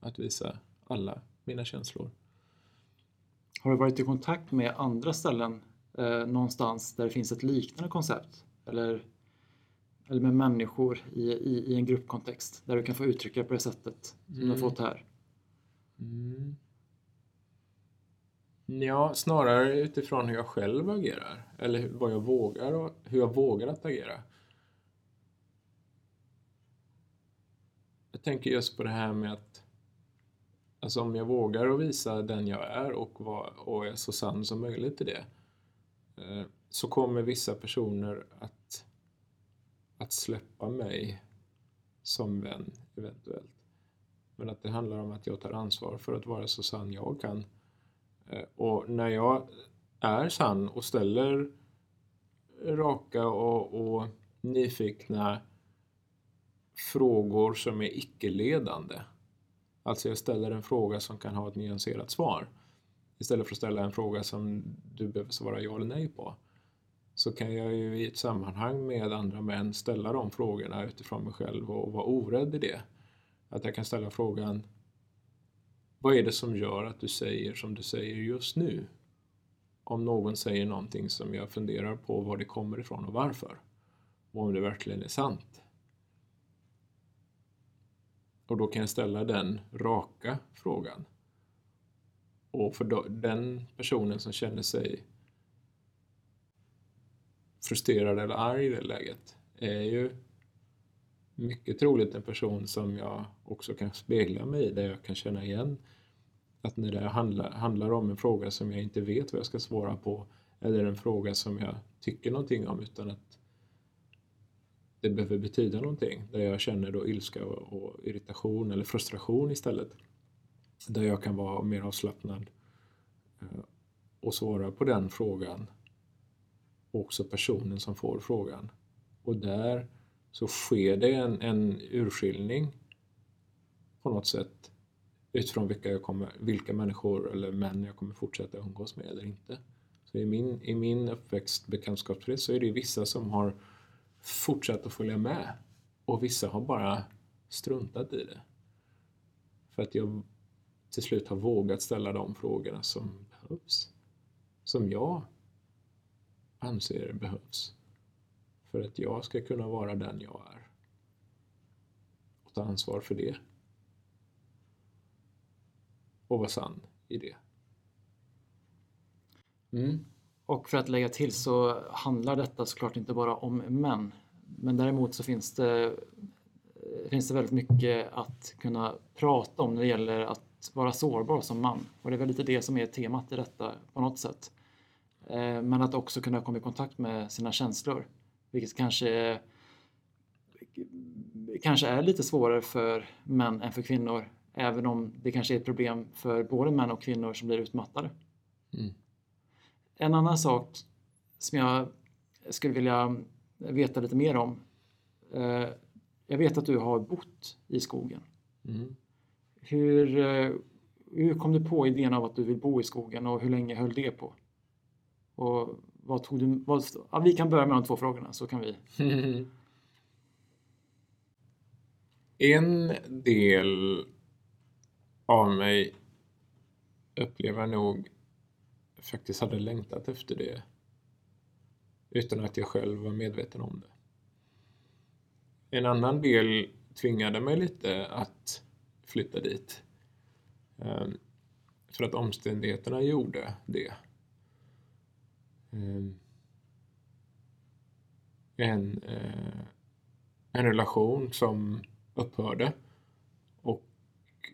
B: att visa alla mina känslor.
A: Har du varit i kontakt med andra ställen eh, någonstans där det finns ett liknande koncept? Eller, eller med människor i, i, i en gruppkontext där du kan få uttrycka på det sättet som du har
B: Mm.
A: fått här?
B: Mm. Ja, snarare utifrån hur jag själv agerar. Eller vad jag vågar och hur jag vågar att agera. Tänker just på det här med att Alltså om jag vågar att visa den jag är och, var, och är så sann som möjligt i det. Eh, så kommer vissa personer att, att släppa mig som vän eventuellt. Men att det handlar om att jag tar ansvar för att vara så sann jag kan. Eh, och när jag är sann och ställer raka och, och nyfikna frågor som är icke-ledande. Alltså jag ställer en fråga som kan ha ett nyanserat svar. Istället för att ställa en fråga som du behöver svara ja eller nej på. Så kan jag ju i ett sammanhang med andra män ställa de frågorna utifrån mig själv och vara orädd i det. Att jag kan ställa frågan Vad är det som gör att du säger som du säger just nu? Om någon säger någonting som jag funderar på var det kommer ifrån och varför. Och om det verkligen är sant. Och då kan jag ställa den raka frågan. Och för den personen som känner sig frustrerad eller arg i det läget är ju mycket troligt en person som jag också kan spegla mig i, där jag kan känna igen att när det handlar, handlar om en fråga som jag inte vet vad jag ska svara på eller en fråga som jag tycker någonting om utan att det behöver betyda någonting, där jag känner då ilska och, och irritation eller frustration istället. Där jag kan vara mer avslappnad eh, och svara på den frågan också personen som får frågan. Och där så sker det en, en urskiljning på något sätt utifrån vilka, jag kommer, vilka människor eller män jag kommer fortsätta umgås med eller inte. Så i min, i min uppväxt bekantskapskrets så är det vissa som har fortsatt att följa med och vissa har bara struntat i det. För att jag till slut har vågat ställa de frågorna som behövs. Som jag anser behövs. För att jag ska kunna vara den jag är. Och ta ansvar för det. Och vara sann i det. Mm.
A: Och för att lägga till så handlar detta såklart inte bara om män. Men däremot så finns det, eh, finns det väldigt mycket att kunna prata om när det gäller att vara sårbar som man. Och det är väl lite det som är temat i detta på något sätt. Eh, men att också kunna komma i kontakt med sina känslor. Vilket kanske, kanske är lite svårare för män än för kvinnor. Även om det kanske är ett problem för både män och kvinnor som blir utmattade.
B: Mm.
A: En annan sak som jag skulle vilja veta lite mer om. Eh, jag vet att du har bott i skogen.
B: Mm.
A: Hur, eh, hur kom du på idén av att du vill bo i skogen och hur länge höll det på? Och vad tog du, vad, ja, vi kan börja med de två frågorna så kan vi.
B: En del av mig upplever nog faktiskt hade längtat efter det utan att jag själv var medveten om det. En annan del tvingade mig lite att flytta dit. Ehm, för att omständigheterna gjorde det. Ehm, en, eh, en relation som upphörde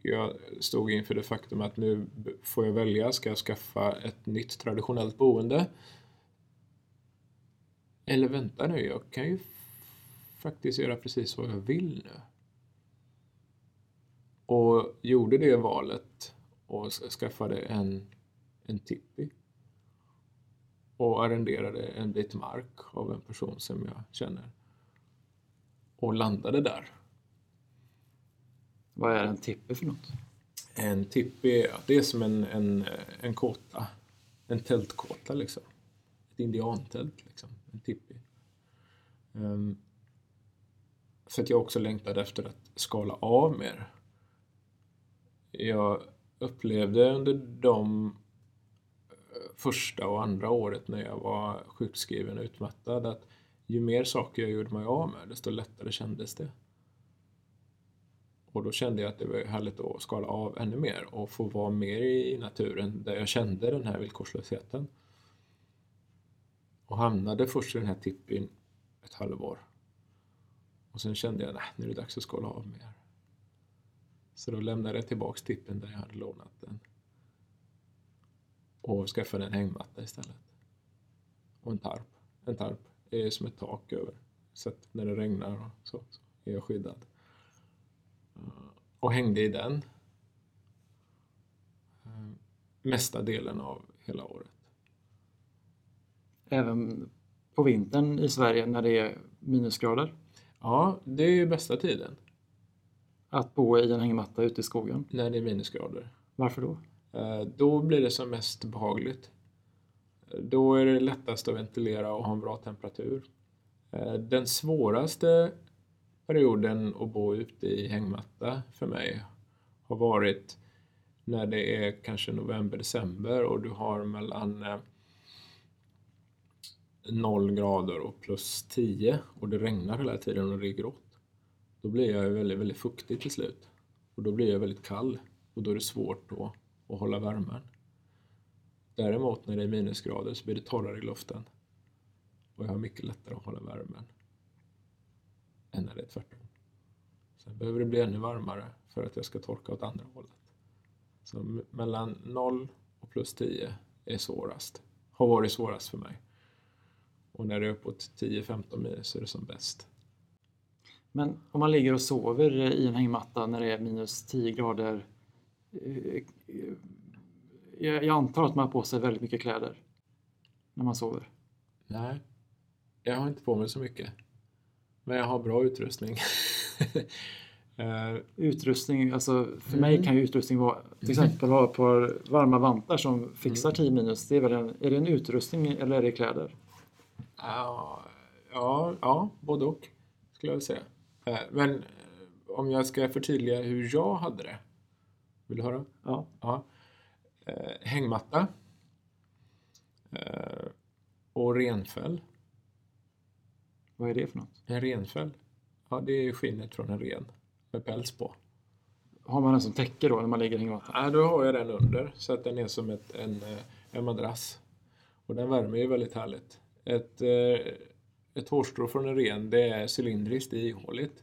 B: jag stod inför det faktum att nu får jag välja, ska jag skaffa ett nytt traditionellt boende? Eller vänta nu, jag kan ju faktiskt göra precis vad jag vill nu. Och gjorde det valet och skaffade en, en tippi och arrenderade en bit mark av en person som jag känner och landade där.
A: Vad är en tippi för något?
B: En tippi, det är som en, en, en kåta. En tältkåta liksom. Ett indiantält liksom. En tippi. Um, ehm, för att jag också längtade efter att skala av mer. Jag upplevde under de eh, första och andra året när jag var sjukskriven och utmattad att ju mer saker jag gjorde mig av med, desto lättare kändes det. Och då kände jag att det var härligt att skala av ännu mer och få vara mer i naturen där jag kände den här villkorslösheten. Och hamnade först i den här tippin ett halvår. Och sen kände jag, nej, nu är det dags att skala av mer. Så då lämnade jag tillbaks tippen där jag hade lånat den. Och skaffade en hängmatta istället. Och en tarp. En tarp är som ett tak över. Så att när det regnar och så, så är jag skyddad. Och hängde i den. Mesta delen av hela året.
A: Även på vintern i Sverige när det är minusgrader?
B: Ja, det är bästa tiden.
A: Att bo i en hängmatta ute i skogen?
B: När det är minusgrader.
A: Varför då?
B: Då blir det som mest behagligt. Då är det lättast att ventilera och ha en bra temperatur. Den svåraste perioden att bo ute i hängmatta för mig har varit när det är kanske november, december och du har mellan eh, 0 grader och plus 10 och det regnar hela tiden och det är grått. Då blir jag väldigt, väldigt fuktig till slut. Och då blir jag väldigt kall och då är det svårt då att hålla värmen. Däremot när det är minusgrader så blir det torrare i luften. Och jag har mycket lättare att hålla värmen. Än när det är tvärtom. Sen behöver det bli ännu varmare för att jag ska torka åt andra hållet. Så mellan 0 och plus 10 är svårast. Har varit svårast för mig. Och när det är uppåt 10-15 minus så är det som bäst.
A: Men om man ligger och sover i en hängmatta när det är minus 10 grader. Eh, jag antar att man har på sig väldigt mycket kläder när man sover.
B: Nej, jag har inte på mig så mycket. Men jag har bra utrustning.
A: uh, utrustning, alltså för mm. mig kan ju utrustning vara till exempel ha ett par varma vantar som fixar 10 mm. minus. Det är, väl en, är det en utrustning eller är det kläder?
B: Ja, ja, ja både och skulle jag säga. Uh, men uh, om jag ska förtydliga hur jag hade det. Vill du höra?
A: Ja.
B: ja. hängmatta. och renfäll
A: Vad är det för något?
B: En renfäll? Ja, det är skinnet från en ren med päls på.
A: Har man den som täcke då när man ligger i hängmattan?
B: Ja, då har jag den under så att den är som ett, en, eh, en madrass. Och den värmer ju väldigt härligt. Ett, eh, ett hårstrå från en ren, det är cylindriskt, det är ihåligt.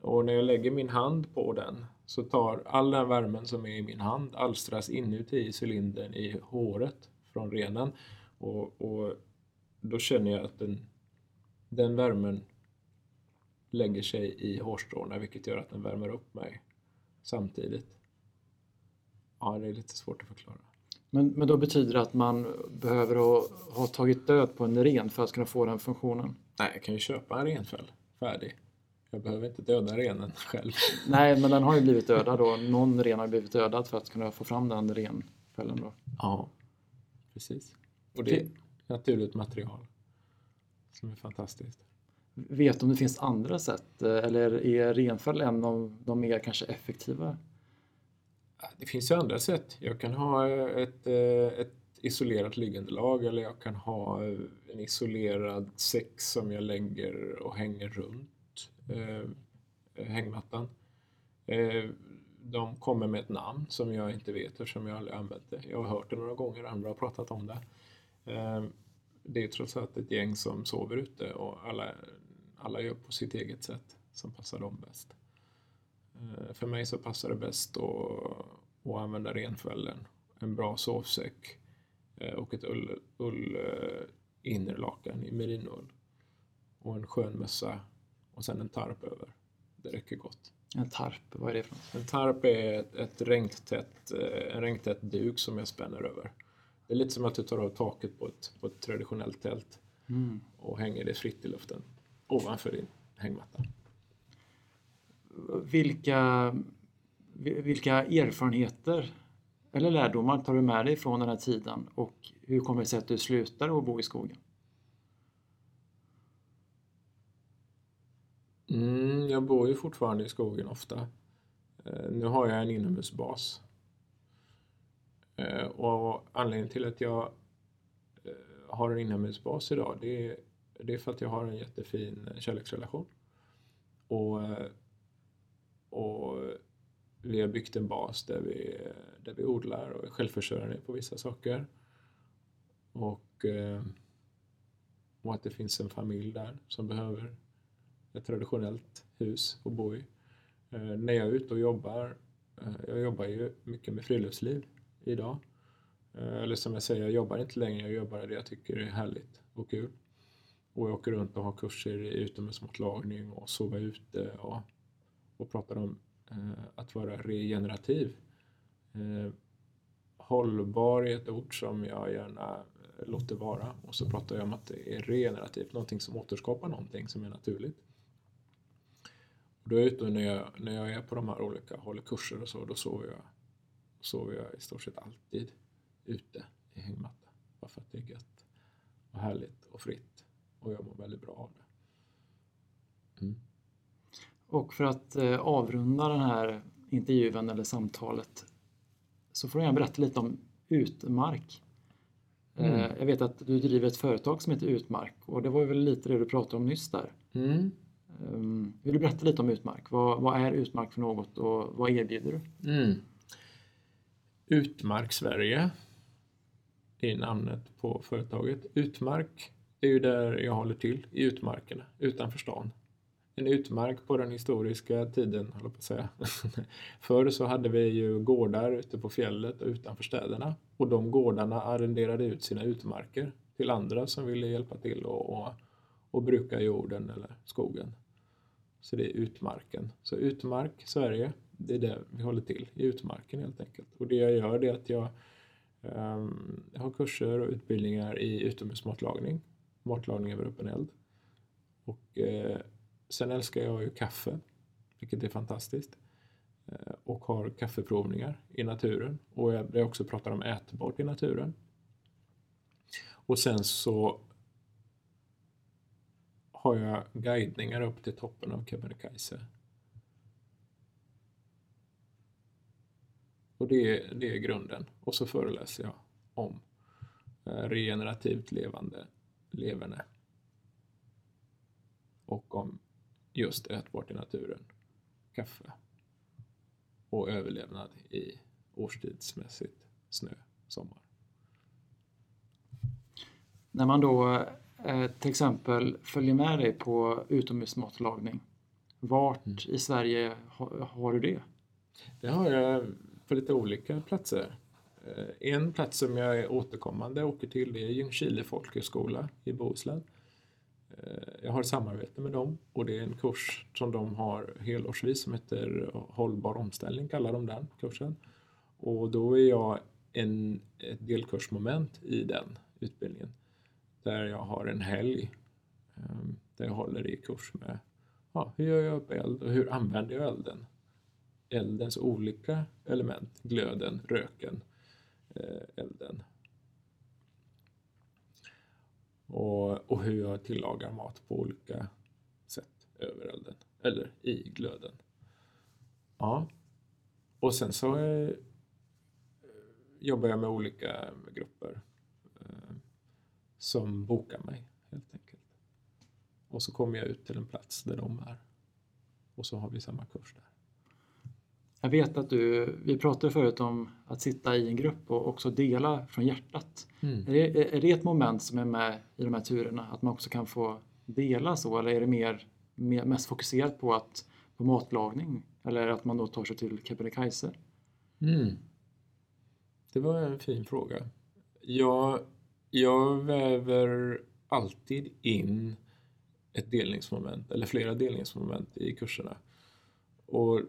B: Och när jag lägger min hand på den så tar all den värmen som är i min hand alstras inuti cylindern i håret från renen. Och, och då känner jag att den, den värmen lägger sig i hårstråna vilket gör att den värmer upp mig samtidigt. Ja, det är lite svårt att förklara.
A: Men, men då betyder det att man behöver ha, ha tagit död på en ren för att kunna få den funktionen?
B: Nej, jag kan ju köpa en renfäll färdig. Jag behöver inte döda renen själv.
A: Nej, men den har ju blivit dödad då. Någon ren har blivit dödad för att kunna få fram den renfällen då.
B: Ja, precis. Och det är naturligt material som är fantastiskt.
A: Vet du om det finns andra sätt eh, eller är renfäll en av de mer kanske effektiva?
B: Det finns ju andra sätt. Jag kan ha ett, eh, ett isolerat liggunderlag eller jag kan ha en isolerad säck som jag lägger och hänger runt eh, hängmattan. Eh, de kommer med ett namn som jag inte vet eftersom jag aldrig använt det. Jag har hört det några gånger, andra har pratat om det. Eh, det är trots allt ett gäng som sover ute och alla, alla gör på sitt eget sätt som passar dem bäst. Eh, För mig så passar det bäst att, att använda renfällen, en bra sovsäck eh, och ett ull, ull eh, innerlakan i merinoull. Och en skön mössa och sen en tarp över. Det räcker gott.
A: En tarp, vad är det för något?
B: En tarp är ett, ett regntätt, en regntätt duk som jag spänner över. Det är lite som att du tar av taket på ett, på ett traditionellt tält
A: Mm.
B: och hänger det fritt i luften ovanför din hängmatta.
A: Vilka, vilka erfarenheter eller lärdomar tar du med dig från den här tiden och hur kommer det sig att du slutar att bo i skogen?
B: Mm, jag bor ju fortfarande i skogen ofta. Eh, nu har jag en inomhusbas. Eh, och anledningen till att jag eh, har en inomhusbas idag det är, det är för att jag har en jättefin eh, kärleksrelation. Och, eh, och vi har byggt en bas där vi, där vi odlar och är självförsörjande på vissa saker. Och, eh, och att det finns en familj där som behöver ett traditionellt hus att bo i. När jag är ute och jobbar, jag jobbar ju mycket med friluftsliv idag. Eh, eller som jag säger, jag jobbar inte längre, jag gör bara det jag tycker är härligt och kul. Och jag åker runt och har kurser i utomhusmatlagning och sova ute och, och pratar om eh, att vara regenerativ. Eh, hållbar är ett ord som jag gärna låter vara och så pratar jag om att det är regenerativt, någonting som återskapar någonting som är naturligt. Och då är jag ute och när jag, när jag är på de här olika, håller kurser och så, då sover jag, sover jag i stort sett alltid ute i hängmatta. Bara för att det är gött och härligt och fritt och jag mår väldigt bra av det. Mm.
A: Och för att eh, avrunda den här intervjun eller samtalet så får du gärna berätta lite om Utmark. Eh,
B: Mm.
A: Jag vet att du driver ett företag som heter Utmark och det var väl lite det du pratade om nyss där.
B: Mm.
A: Um, vill du berätta lite om Utmark? Vad, vad är Utmark för något och vad erbjuder du?
B: Mm. Utmark Sverige är namnet på företaget. Utmark är ju där jag håller till, i utmarkerna, utanför stan. En utmark på den historiska tiden, håller på att säga. Förr så hade vi ju gårdar ute på fjället och utanför städerna. Och de gårdarna arrenderade ut sina utmarker till andra som ville hjälpa till och, och, och bruka jorden eller skogen. Så det är utmarken. Så utmark, Sverige, det är det vi håller till, i utmarken helt enkelt. Och det jag gör det är att jag, um, har kurser och utbildningar i utomhusmatlagning, matlagning över öppen eld. Och eh, sen älskar jag ju kaffe, vilket är fantastiskt. Eh, och har kaffeprovningar i naturen. Och jag, där jag också pratar om ätbart i naturen. Och sen så har jag guidningar upp till toppen av Kebnekaise. Och det är, det är grunden. Och så föreläser jag om eh, regenerativt levande leverne. och om just ätbart i naturen, kaffe och överlevnad i årstidsmässigt snö, sommar.
A: När man då eh, till exempel följer med dig på utomhusmatlagning, vart
B: Mm.
A: i Sverige har, har du det?
B: Det har jag på lite olika platser. Eh, en plats som jag är återkommande åker till det är Ljungskile folkhögskola i Bohuslän. Eh, jag har ett samarbete med dem och det är en kurs som de har helårsvis som heter Hållbar omställning kallar de den kursen. Och då är jag en, ett delkursmoment i den utbildningen där jag har en helg eh, där jag håller i kurs med ja, hur gör jag upp eld och hur använder jag elden? Eldens olika element, glöden, röken, eh, elden. Och, och hur jag tillagar mat på olika sätt över elden, eller i glöden. Ja. Och sen så eh, jobbar jag med olika grupper eh, som bokar mig helt enkelt. Och så kommer jag ut till en plats där de är. Och så har vi samma kurs där.
A: Jag vet att du, vi pratade förut om att sitta i en grupp och också dela från hjärtat.
B: Mm.
A: Är det, är det ett moment som är med i de här turerna? Att man också kan få dela så eller är det mer, mer mest fokuserat på, att, på matlagning? Eller att man då tar sig till Kebnekaise?
B: Mm. Det var en fin fråga. Jag, jag väver alltid in ett delningsmoment, eller flera delningsmoment i kurserna. Och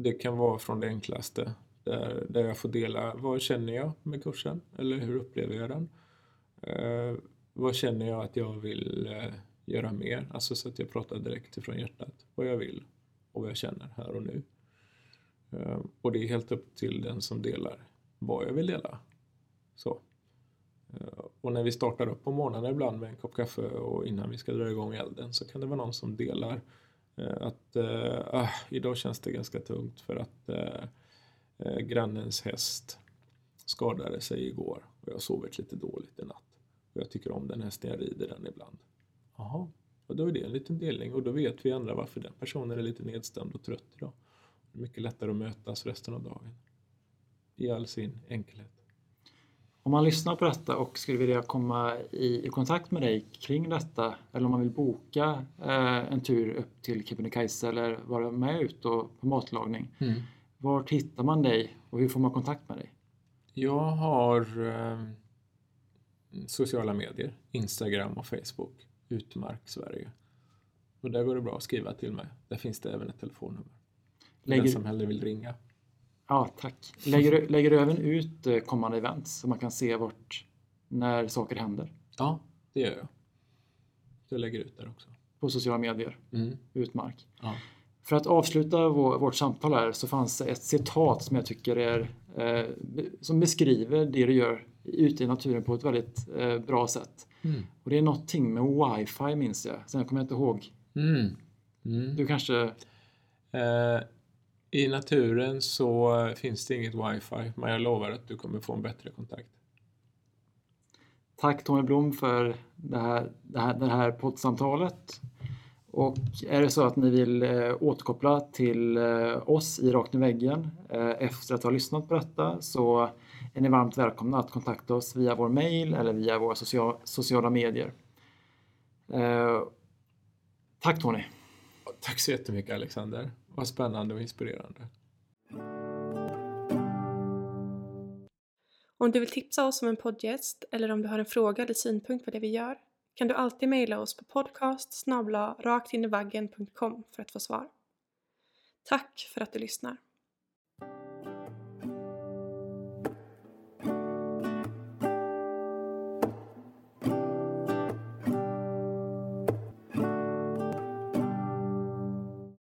B: det kan vara från det enklaste, där, där jag får dela vad känner jag med kursen, eller hur upplever jag den? Eh, vad känner jag att jag vill eh, göra mer? Alltså så att jag pratar direkt ifrån hjärtat, vad jag vill och vad jag känner här och nu. Eh, och det är helt upp till den som delar vad jag vill dela. Så. Eh, Och när vi startar upp på morgonen ibland med en kopp kaffe och innan vi ska dra igång elden så kan det vara någon som delar eh, att eh, ah, idag känns det ganska tungt för att eh, grannens häst skadade sig igår och jag har sovit lite dåligt i natt. Och jag tycker om den hästen, jag rider den ibland. Jaha, och då är det en liten delning och då vet vi andra varför den personen är lite nedstämd och trött idag. Det är mycket lättare att mötas resten av dagen. I all sin enkelhet.
A: Om man lyssnar på detta och skulle vilja komma i, i kontakt med dig kring detta eller om man vill boka eh, en tur upp till Kebnekaise eller vara med ut och, på matlagning. Vart hittar man dig och hur får man kontakt med dig?
B: Jag har eh, sociala medier, Instagram och Facebook, Utmark Sverige. Och där går det bra att skriva till mig. Där finns det även ett telefonnummer. För Den
A: Lägger,
B: som hellre vill ringa.
A: Ja, tack. Lägger, du- lägger du även ut eh, kommande events så man kan se vart, när saker händer
B: Ja, det gör jag. Jag lägger ut där också.
A: på sociala medier?
B: Mm.
A: Utmark.
B: Ja.
A: För att avsluta vår, vårt samtal här så fanns ett citat som jag tycker är eh, som beskriver det du gör ute i naturen på ett väldigt eh, bra sätt.
B: Mm.
A: Och det är någonting med wifi minns jag. Sen kommer jag inte ihåg.
B: Mm. Mm.
A: Du kanske...
B: Eh, I naturen så finns det inget wifi, men jag lovar att du kommer få en bättre kontakt.
A: Tack Tony Blom för det här, det här, det här poddsamtalet. Och är det så att ni vill eh, återkoppla till eh, oss i Rakt i väggen eh, efter att ha lyssnat på detta så är ni varmt välkomna att kontakta oss via vår mail eller via våra social, sociala medier. Tack Tony!
B: Tack så jättemycket Alexander. Vad spännande och inspirerande.
C: Om du vill tipsa oss om en poddgäst eller om du har en fråga eller synpunkt på det vi gör kan du alltid mejla oss på podcast raktinivaggen.com för att få svar. Tack för att du lyssnar.